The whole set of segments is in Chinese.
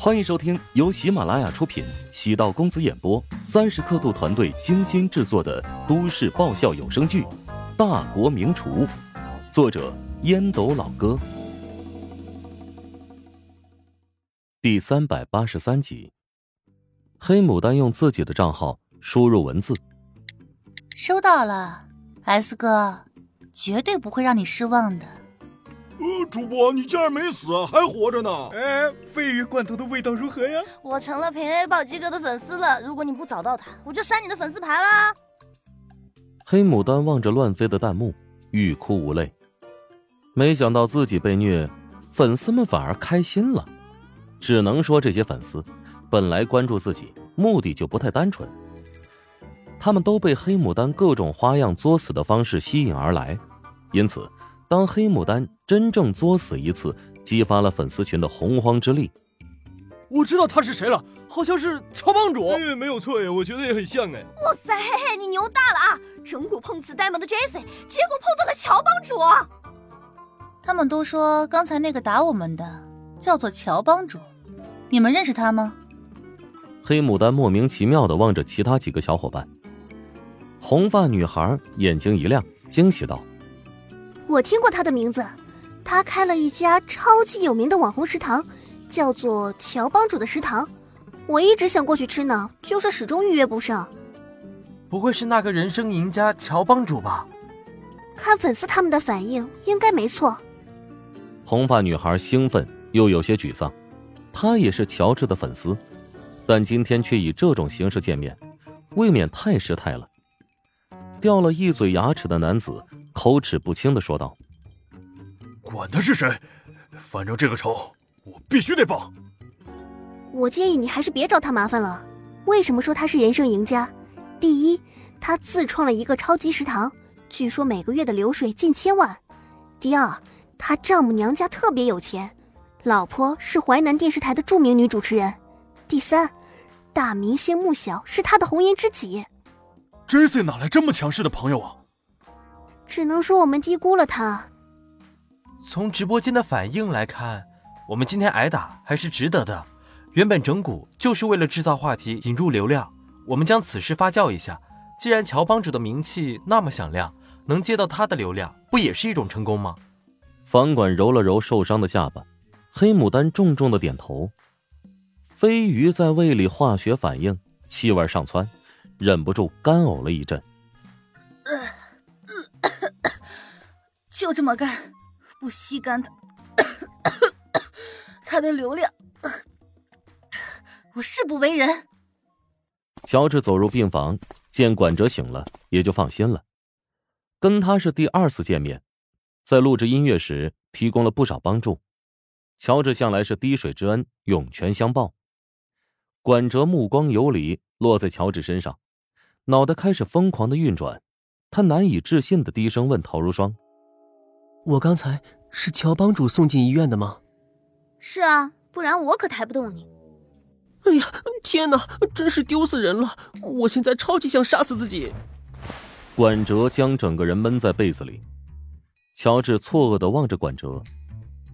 欢迎收听由喜马拉雅出品、喜道公子演播、三十刻度团队精心制作的都市爆笑有声剧《大国名厨》，作者烟斗老哥，第三百八十三集。黑牡丹用自己的账号输入文字，收到了，S 哥，绝对不会让你失望的。呃，主播，你竟然没死，还活着呢！哎，鲱鱼罐头的味道如何呀？我成了平 A 宝鸡哥的粉丝了，如果你不找到他，我就删你的粉丝牌啦！黑牡丹望着乱飞的弹幕，欲哭无泪。没想到自己被虐，粉丝们反而开心了。只能说这些粉丝本来关注自己目的就不太单纯，他们都被黑牡丹各种花样作死的方式吸引而来，因此。当黑牡丹真正作死一次，激发了粉丝群的洪荒之力。我知道他是谁了，好像是乔帮主。哎，没有错呀，我觉得也很像哎。哇塞，嘿嘿，你牛大了啊！整蛊碰瓷呆萌的 Jesse，结果碰到了乔帮主。他们都说刚才那个打我们的叫做乔帮主，你们认识他吗？黑牡丹莫名其妙的望着其他几个小伙伴。红发女孩眼睛一亮，惊喜道。我听过他的名字，他开了一家超级有名的网红食堂，叫做乔帮主的食堂。我一直想过去吃呢，就是始终预约不上。不会是那个人生赢家乔帮主吧？看粉丝他们的反应，应该没错。红发女孩兴奋又有些沮丧，她也是乔治的粉丝，但今天却以这种形式见面，未免太失态了。掉了一嘴牙齿的男子。口齿不清的说道：“管他是谁，反正这个仇我必须得报。我建议你还是别找他麻烦了。为什么说他是人生赢家？第一，他自创了一个超级食堂，据说每个月的流水近千万；第二，他丈母娘家特别有钱，老婆是淮南电视台的著名女主持人；第三，大明星穆晓是他的红颜知己。J.C. 哪来这么强势的朋友啊？”只能说我们低估了他。从直播间的反应来看，我们今天挨打还是值得的。原本整蛊就是为了制造话题、引入流量，我们将此事发酵一下。既然乔帮主的名气那么响亮，能接到他的流量，不也是一种成功吗？房管揉了揉受伤的下巴，黑牡丹重重的点头。飞鱼在胃里化学反应，气味上窜，忍不住干呕了一阵。就这么干，不吸干他，他的流量，我誓不为人。乔治走入病房，见管哲醒了，也就放心了。跟他是第二次见面，在录制音乐时提供了不少帮助。乔治向来是滴水之恩，涌泉相报。管哲目光游离，落在乔治身上，脑袋开始疯狂的运转。他难以置信的低声问陶如霜。我刚才是乔帮主送进医院的吗？是啊，不然我可抬不动你。哎呀，天哪，真是丢死人了！我现在超级想杀死自己。管哲将整个人闷在被子里，乔治错愕的望着管哲。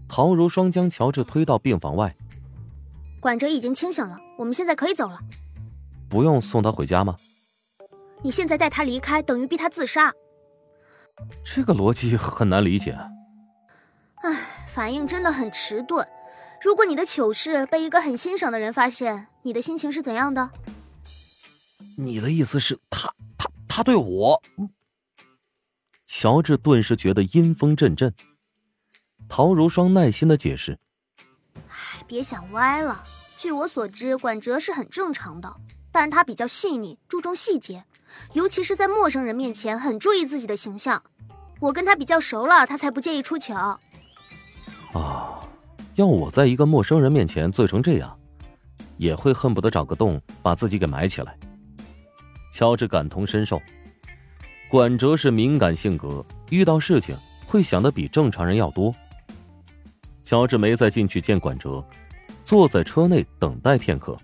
陶如霜将乔治推到病房外。管哲已经清醒了，我们现在可以走了。不用送他回家吗？你现在带他离开，等于逼他自杀。这个逻辑很难理解。唉，反应真的很迟钝。如果你的糗事被一个很欣赏的人发现，你的心情是怎样的？你的意思是，他他他对我？乔治顿时觉得阴风阵阵。陶如霜耐心的解释：“唉，别想歪了。据我所知，管哲是很正常的，但他比较细腻，注重细节。”尤其是在陌生人面前，很注意自己的形象。我跟他比较熟了，他才不介意出糗。啊，要我在一个陌生人面前醉成这样，也会恨不得找个洞把自己给埋起来。乔治感同身受，管哲是敏感性格，遇到事情会想的比正常人要多。乔治没再进去见管哲，坐在车内等待片刻，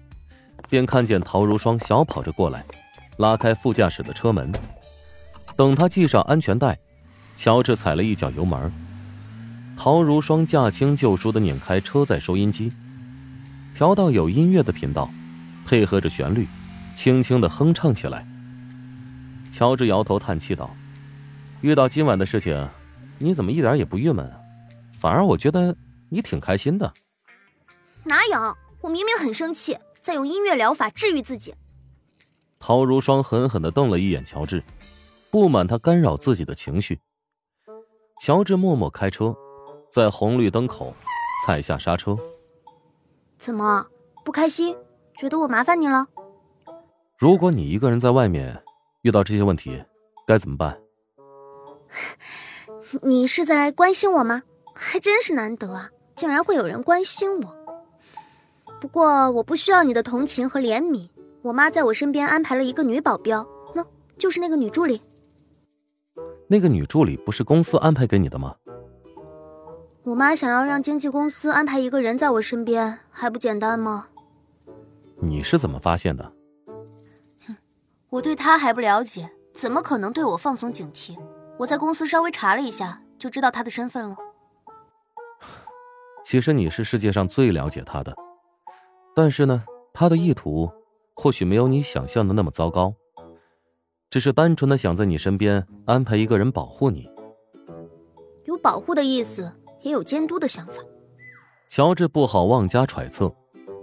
便看见陶如霜小跑着过来。拉开副驾驶的车门，等他系上安全带，乔治踩了一脚油门。陶如霜驾轻就熟的拧开车载收音机，调到有音乐的频道，配合着旋律，轻轻的哼唱起来。乔治摇头叹气道：“遇到今晚的事情，你怎么一点也不郁闷啊？反而我觉得你挺开心的。”哪有？我明明很生气，在用音乐疗法治愈自己。陶如霜狠狠的瞪了一眼乔治，不满他干扰自己的情绪。乔治默默开车，在红绿灯口踩下刹车。怎么不开心？觉得我麻烦你了？如果你一个人在外面遇到这些问题，该怎么办？你是在关心我吗？还真是难得啊，竟然会有人关心我。不过我不需要你的同情和怜悯。我妈在我身边安排了一个女保镖，喏，就是那个女助理。那个女助理不是公司安排给你的吗？我妈想要让经纪公司安排一个人在我身边，还不简单吗？你是怎么发现的？哼，我对她还不了解，怎么可能对我放松警惕？我在公司稍微查了一下，就知道她的身份了。其实你是世界上最了解她的，但是呢，他的意图。或许没有你想象的那么糟糕，只是单纯的想在你身边安排一个人保护你。有保护的意思，也有监督的想法。乔治不好妄加揣测，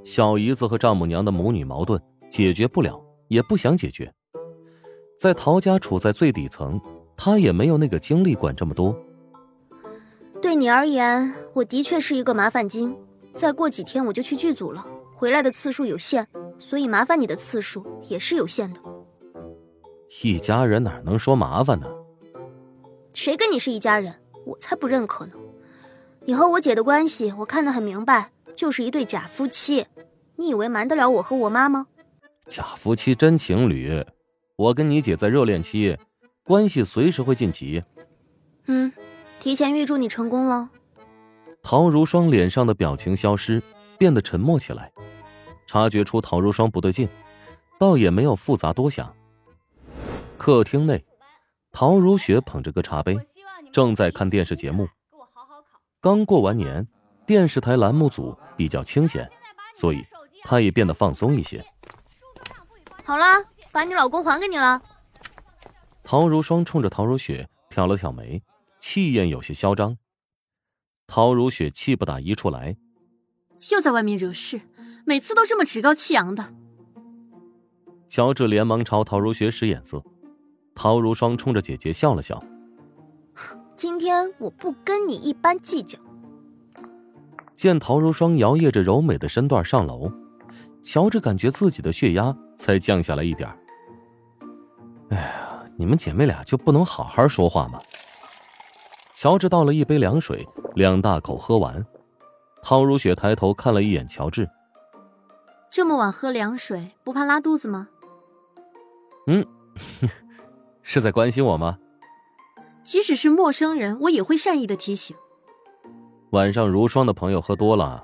小姨子和丈母娘的母女矛盾解决不了，也不想解决。在陶家处在最底层，他也没有那个精力管这么多。对你而言，我的确是一个麻烦精。再过几天我就去剧组了，回来的次数有限。所以麻烦你的次数也是有限的。一家人哪能说麻烦呢？谁跟你是一家人？我才不认可呢！你和我姐的关系，我看得很明白，就是一对假夫妻。你以为瞒得了我和我妈吗？假夫妻真情侣，我跟你姐在热恋期，关系随时会晋级。嗯，提前预祝你成功了。陶如霜脸上的表情消失，变得沉默起来。察觉出陶如霜不对劲，倒也没有复杂多想。客厅内，陶如雪捧着个茶杯，正在看电视节目。刚过完年，电视台栏目组比较清闲，所以她也变得放松一些。好了，把你老公还给你了。陶如霜冲着陶如雪挑了挑眉，气焰有些嚣张。陶如雪气不打一处来，又在外面惹事。每次都这么趾高气扬的，乔治连忙朝陶如雪使眼色，陶如霜冲着姐姐笑了笑。今天我不跟你一般计较。见陶如霜摇曳着柔美的身段上楼，乔治感觉自己的血压才降下来一点哎呀，你们姐妹俩就不能好好说话吗？乔治倒了一杯凉水，两大口喝完。陶如雪抬头看了一眼乔治。这么晚喝凉水，不怕拉肚子吗？嗯，是在关心我吗？即使是陌生人，我也会善意的提醒。晚上如霜的朋友喝多了，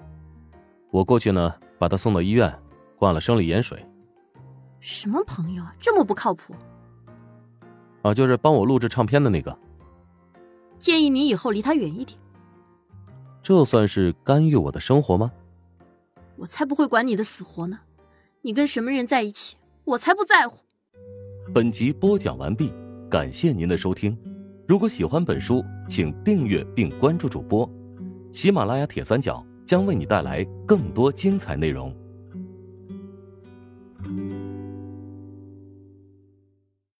我过去呢，把他送到医院，灌了生理盐水。什么朋友啊，这么不靠谱？啊，就是帮我录制唱片的那个。建议你以后离他远一点。这算是干预我的生活吗？我才不会管你的死活呢！你跟什么人在一起，我才不在乎。本集播讲完毕，感谢您的收听。如果喜欢本书，请订阅并关注主播。喜马拉雅铁三角将为你带来更多精彩内容。